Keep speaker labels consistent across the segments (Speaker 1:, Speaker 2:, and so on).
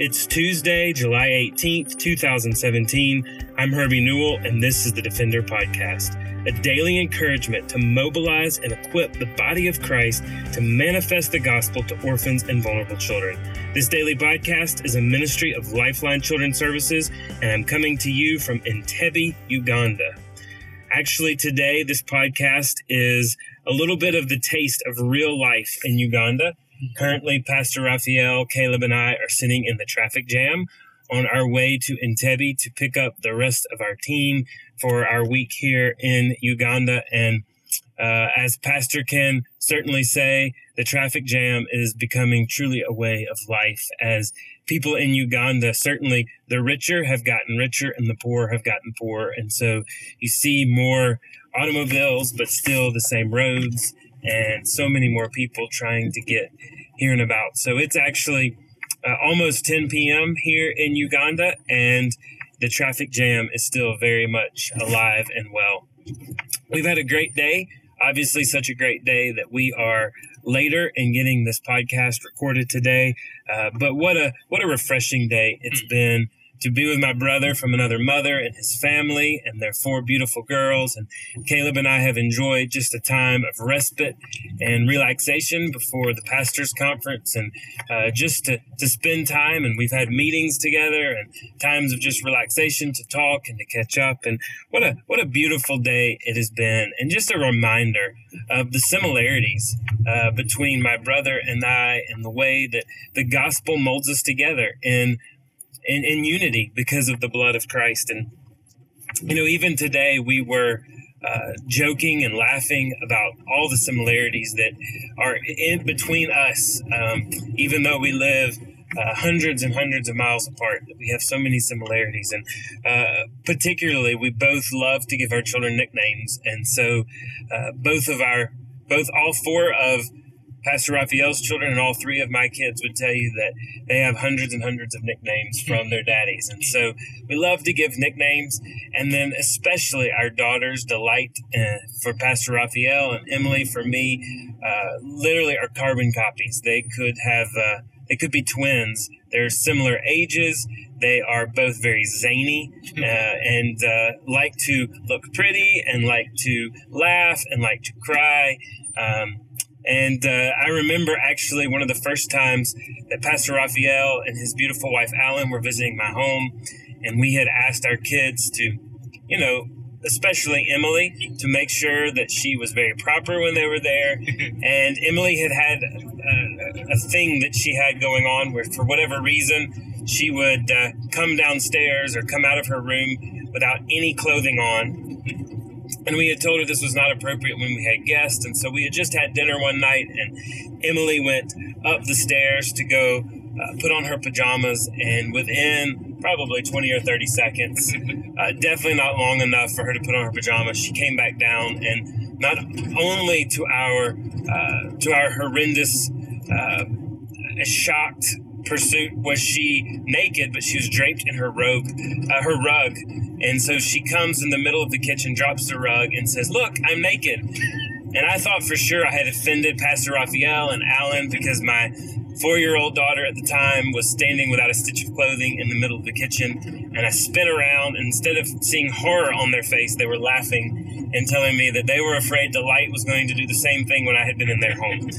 Speaker 1: It's Tuesday, July 18th, 2017. I'm Herbie Newell, and this is the Defender Podcast, a daily encouragement to mobilize and equip the body of Christ to manifest the gospel to orphans and vulnerable children. This daily podcast is a ministry of Lifeline Children's Services, and I'm coming to you from Entebbe, Uganda. Actually, today, this podcast is a little bit of the taste of real life in Uganda. Currently, Pastor Raphael, Caleb, and I are sitting in the traffic jam on our way to Entebbe to pick up the rest of our team for our week here in Uganda. And uh, as Pastor can certainly say, the traffic jam is becoming truly a way of life as people in Uganda, certainly the richer have gotten richer and the poor have gotten poorer. And so you see more automobiles, but still the same roads and so many more people trying to get here and about. So it's actually uh, almost 10 p.m. here in Uganda, and the traffic jam is still very much alive and well. We've had a great day. Obviously, such a great day that we are later in getting this podcast recorded today. Uh, but what a what a refreshing day it's been to be with my brother from another mother and his family and their four beautiful girls. And Caleb and I have enjoyed just a time of respite and relaxation before the pastors' conference and uh, just to, to spend time. And we've had meetings together and times of just relaxation to talk and to catch up. And what a, what a beautiful day it has been. And just a reminder of the similarities uh, between my brother and I and the way that the gospel molds us together in in, in unity because of the blood of Christ. And, you know, even today we were uh, joking and laughing about all the similarities that are in between us, um, even though we live uh, hundreds and hundreds of miles apart. We have so many similarities, and uh, particularly, we both love to give our children nicknames, and so uh, both of our, both all four of Pastor Raphael's children and all three of my kids would tell you that they have hundreds and hundreds of nicknames from their daddies. And so we love to give nicknames. And then, especially our daughters, Delight uh, for Pastor Raphael and Emily for me, uh, literally are carbon copies. They could have, uh, they could be twins. They're similar ages. They are both very zany uh, and uh, like to look pretty and like to laugh and like to cry. Um, and uh, I remember actually one of the first times that Pastor Raphael and his beautiful wife Alan were visiting my home, and we had asked our kids to, you know, especially Emily, to make sure that she was very proper when they were there. and Emily had had a, a, thing that she had going on where, for whatever reason, she would uh, come downstairs or come out of her room without any clothing on and we had told her this was not appropriate when we had guests. And so we had just had dinner one night, and Emily went up the stairs to go uh, put on her pajamas. And within probably 20 or 30 seconds, uh, definitely not long enough for her to put on her pajamas, she came back down. And not only to our uh, to our horrendous, uh, shocked pursuit was she naked, but she was draped in her robe, uh, her rug. And so she comes in the middle of the kitchen, drops the rug, and says, Look, I'm naked. And I thought for sure I had offended Pastor Raphael and Alan because my four year old daughter at the time was standing without a stitch of clothing in the middle of the kitchen. And I spin around, and instead of seeing horror on their face, they were laughing and telling me that they were afraid Delight was going to do the same thing when I had been in their home.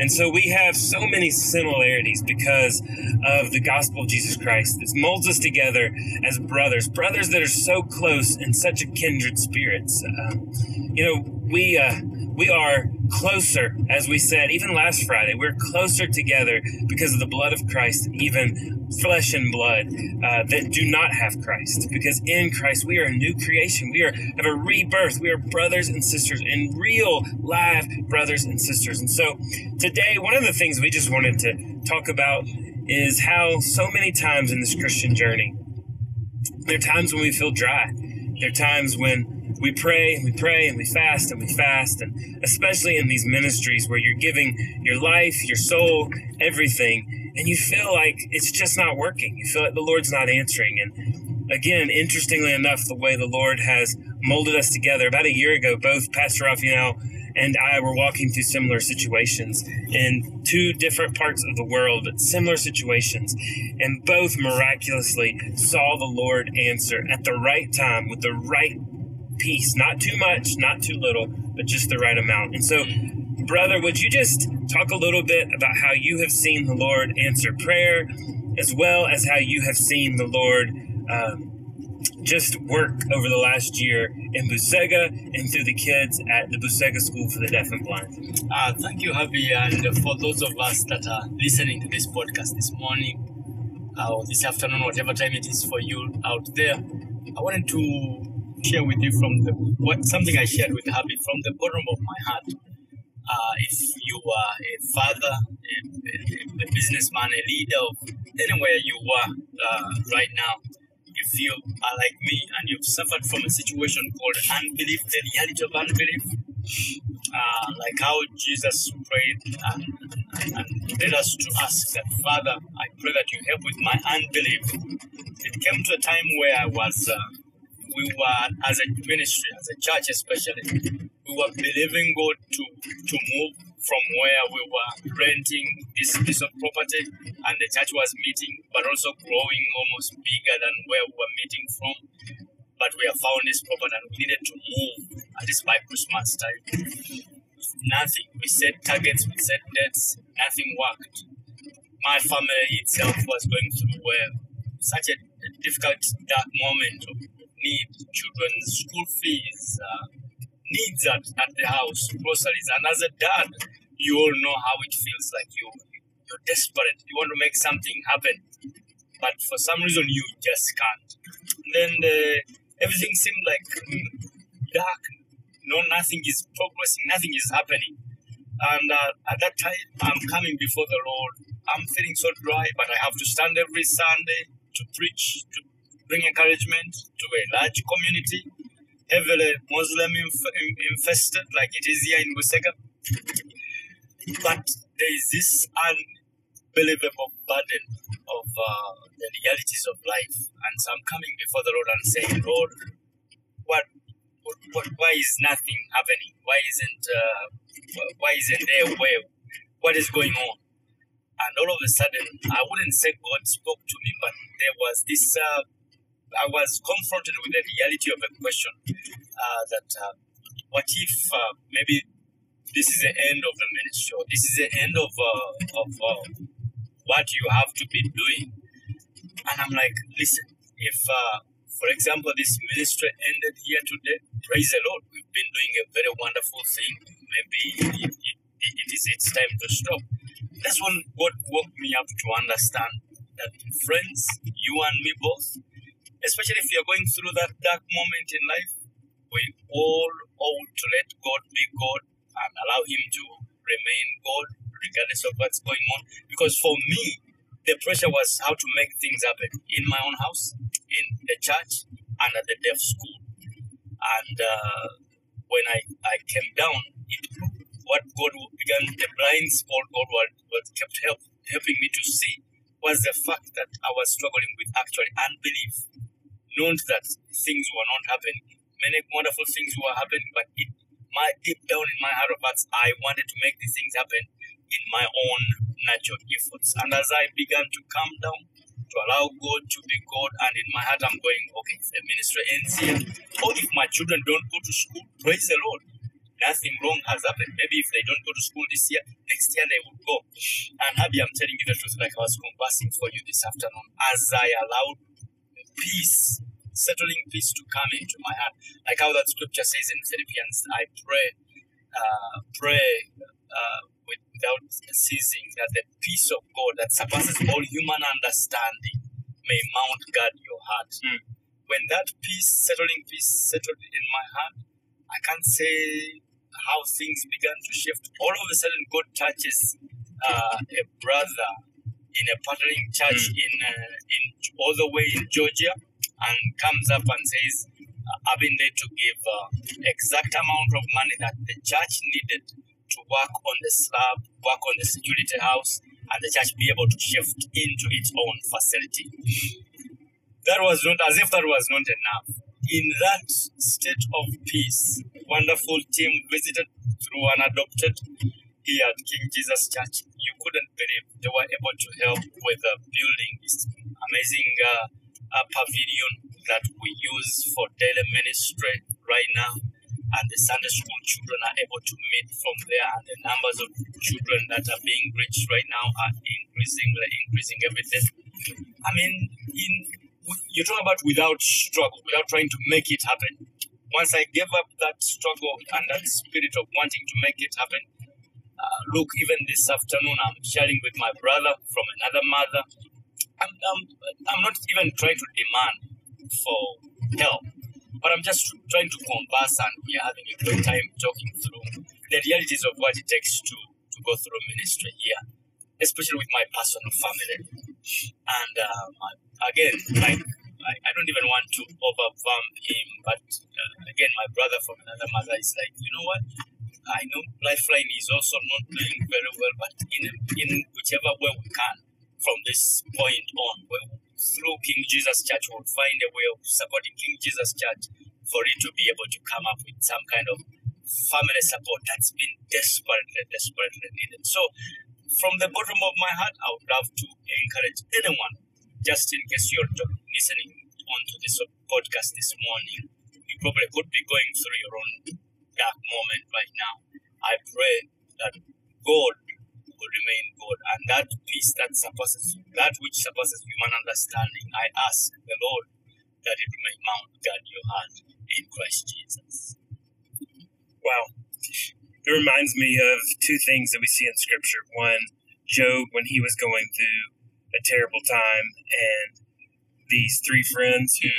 Speaker 1: And so we have so many similarities because of the gospel of Jesus Christ. This molds us together as brothers, brothers that are so close and such a kindred spirits. Um, you know, we uh, we are closer, as we said, even last Friday. We're closer together because of the blood of Christ, even flesh and blood uh, that do not have Christ. Because in Christ we are a new creation. We are have a rebirth. We are brothers and sisters, and real live brothers and sisters. And so today, one of the things we just wanted to talk about is how so many times in this Christian journey, there are times when we feel dry. There are times when we pray and we pray and we fast and we fast and especially in these ministries where you're giving your life your soul everything and you feel like it's just not working. You feel like the lord's not answering. And again interestingly enough the way the lord has molded us together. About a year ago both pastor raphael and I were walking through similar situations in two different parts of the world, but similar situations, and both miraculously saw the Lord answer at the right time with the right peace, not too much, not too little, but just the right amount. And so, brother, would you just talk a little bit about how you have seen the Lord answer prayer, as well as how you have seen the Lord? Um, just work over the last year in Busega and through the kids at the Busega School for the Deaf and Blind.
Speaker 2: Uh, thank you, Herbie. And for those of us that are listening to this podcast this morning uh, or this afternoon, whatever time it is for you out there, I wanted to share with you from the what something I shared with Herbie from the bottom of my heart. Uh, if you are a father, a, a, a businessman, a leader, anywhere you are uh, right now, if you are like me and you've suffered from a situation called unbelief, the reality of unbelief, uh, like how Jesus prayed and, and, and led us to ask that, Father, I pray that you help with my unbelief. It came to a time where I was, uh, we were, as a ministry, as a church especially, we were believing God to, to move from where we were renting this piece of property and the church was meeting, but also growing almost bigger than where we were meeting from. But we have found this property and we needed to move at least by Christmas time. Nothing. We set targets, we set dates, nothing worked. My family itself was going through uh, such a difficult, dark moment of need, children's school fees, uh, needs at, at the house, groceries. And as a dad, you all know how it feels like you, you're desperate. You want to make something happen. But for some reason, you just can't. Then the, everything seemed like mm, dark. No, nothing is progressing. Nothing is happening. And uh, at that time, I'm coming before the Lord. I'm feeling so dry, but I have to stand every Sunday to preach, to bring encouragement to a large community heavily Muslim inf- infested like it is here in Busega. But there is this unbelievable burden of uh, the realities of life. And so I'm coming before the Lord and saying, Lord, what, what, what why is nothing happening? Why isn't uh, why isn't there a way? What is going on? And all of a sudden, I wouldn't say God spoke to me, but there was this uh, I was confronted with the reality of a question uh, that uh, what if uh, maybe this is the end of the ministry, or this is the end of uh, of uh, what you have to be doing? And I'm like, listen, if uh, for example this ministry ended here today, praise the Lord, we've been doing a very wonderful thing. Maybe it, it, it is its time to stop. That's when God woke me up to understand that friends, you and me both, especially if you're going through that dark moment in life, we all ought to let God be God and allow Him to remain God regardless of what's going on. Because for me, the pressure was how to make things happen in my own house, in the church, and at the deaf school. And uh, when I, I came down, it, what God began, the blind spot God was kept help, helping me to see was the fact that I was struggling with actually unbelief known that things were not happening. Many wonderful things were happening, but it, my deep down in my heart of hearts, I wanted to make these things happen in my own natural efforts. And as I began to calm down, to allow God to be God, and in my heart, I'm going, okay, if the ministry ends here, or if my children don't go to school, praise the Lord. Nothing wrong has happened. Maybe if they don't go to school this year, next year they will go. And Herbie, I'm telling you the truth, like I was conversing for you this afternoon, as I allowed peace, settling peace to come into my heart. Like how that scripture says in Philippians, I pray, uh, pray uh, without ceasing that the peace of God that surpasses all human understanding may mount guard your heart. Mm. When that peace, settling peace, settled in my heart, I can't say how things began to shift. All of a sudden, God touches uh, a brother in a partnering church mm. in uh, in all the way in Georgia, and comes up and says, "I've been there to give uh, exact amount of money that the church needed to work on the slab, work on the security house, and the church be able to shift into its own facility." That was not as if that was not enough. In that state of peace, wonderful team visited through Unadopted here at King Jesus Church. You couldn't believe they were able to help with uh, building this amazing uh, uh, pavilion that we use for daily ministry right now. And the Sunday school children are able to meet from there, and the numbers of children that are being reached right now are increasing, increasing every day. I mean, in you're talking about without struggle, without trying to make it happen. Once I gave up that struggle and that spirit of wanting to make it happen, uh, look, even this afternoon, I'm sharing with my brother from another mother. I'm, I'm, I'm not even trying to demand for help, but I'm just trying to converse and we are having a great time talking through the realities of what it takes to, to go through ministry here, especially with my personal family. And um, again, like I, I don't even want to overwhelm him, but uh, again, my brother from another mother is like, you know what? I know Lifeline is also not doing very well, but in in whichever way we can, from this point on, through King Jesus Church, we'll find a way of supporting King Jesus Church for it to be able to come up with some kind of family support that's been desperately, desperately needed. So, from the bottom of my heart, I would love to encourage anyone, just in case you're listening onto this podcast this morning, you probably could be going through your own moment right now. I pray that God will remain God and that peace that surpasses that which surpasses human understanding. I ask the Lord that it may mount guard your heart in Christ Jesus.
Speaker 1: Wow. It reminds me of two things that we see in Scripture. One, Job, when he was going through a terrible time, and these three friends who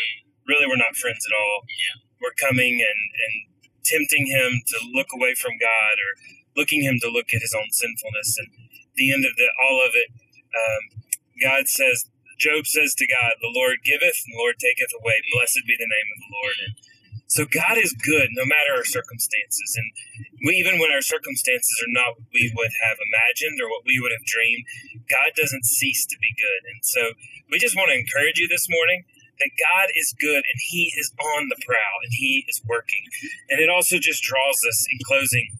Speaker 1: really were not friends at all
Speaker 2: yeah.
Speaker 1: were coming and, and tempting him to look away from God or looking him to look at his own sinfulness. And the end of the, all of it, um, God says, Job says to God, The Lord giveth, and the Lord taketh away. Blessed be the name of the Lord. And so God is good no matter our circumstances. And we, even when our circumstances are not what we would have imagined or what we would have dreamed, God doesn't cease to be good. And so we just want to encourage you this morning that God is good and He is on the prowl and He is working. And it also just draws us in closing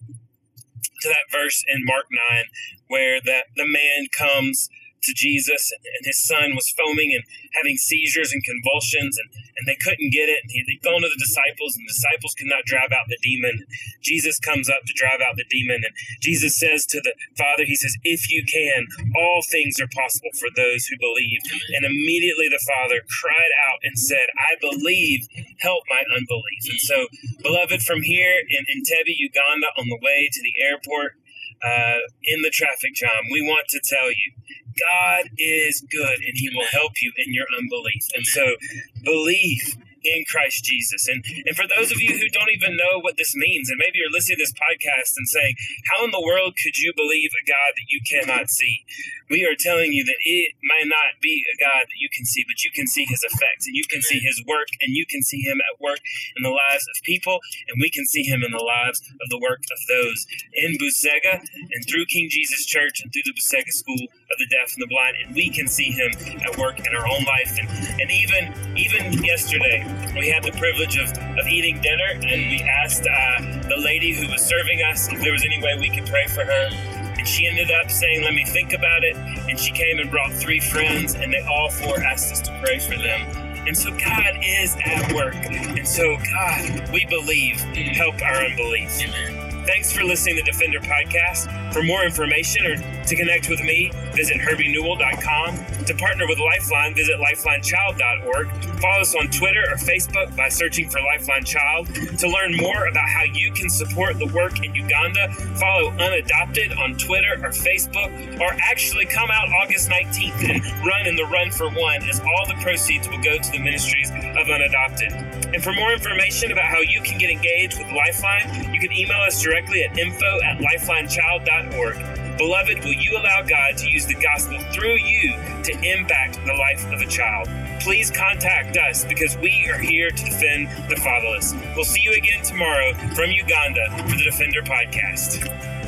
Speaker 1: to that verse in Mark 9 where that the man comes to Jesus, and his son was foaming and having seizures and convulsions, and, and they couldn't get it. They'd gone to the disciples, and the disciples could not drive out the demon. Jesus comes up to drive out the demon, and Jesus says to the Father, He says, If you can, all things are possible for those who believe. And immediately the Father cried out and said, I believe, help my unbelief. And so, beloved, from here in Entebbe, Uganda, on the way to the airport, uh, in the traffic jam, we want to tell you God is good and he will help you in your unbelief. And so believe in Christ Jesus. And and for those of you who don't even know what this means, and maybe you're listening to this podcast and saying, How in the world could you believe a God that you cannot see? We are telling you that it might not be a God that you can see, but you can see his effects and you can see his work and you can see him at work in the lives of people, and we can see him in the lives of the work of those in Busega and through King Jesus Church and through the Busega School of the Deaf and the Blind, and we can see him at work in our own life. And, and even even yesterday, we had the privilege of, of eating dinner, and we asked uh, the lady who was serving us if there was any way we could pray for her. And she ended up saying, Let me think about it. And she came and brought three friends, and they all four asked us to pray for them. And so God is at work. And so, God, we believe, help our unbelief.
Speaker 2: Amen.
Speaker 1: Thanks for listening to the Defender Podcast. For more information or to connect with me, visit herbienewell.com. To partner with Lifeline, visit lifelinechild.org. Follow us on Twitter or Facebook by searching for Lifeline Child. To learn more about how you can support the work in Uganda, follow Unadopted on Twitter or Facebook, or actually come out August 19th and run in the Run for One, as all the proceeds will go to the ministries of Unadopted. And for more information about how you can get engaged with Lifeline, you can email us directly at info at lifelinechild.org. Beloved, will you allow God to use the gospel through you to impact the life of a child? Please contact us because we are here to defend the fatherless. We'll see you again tomorrow from Uganda for the Defender Podcast.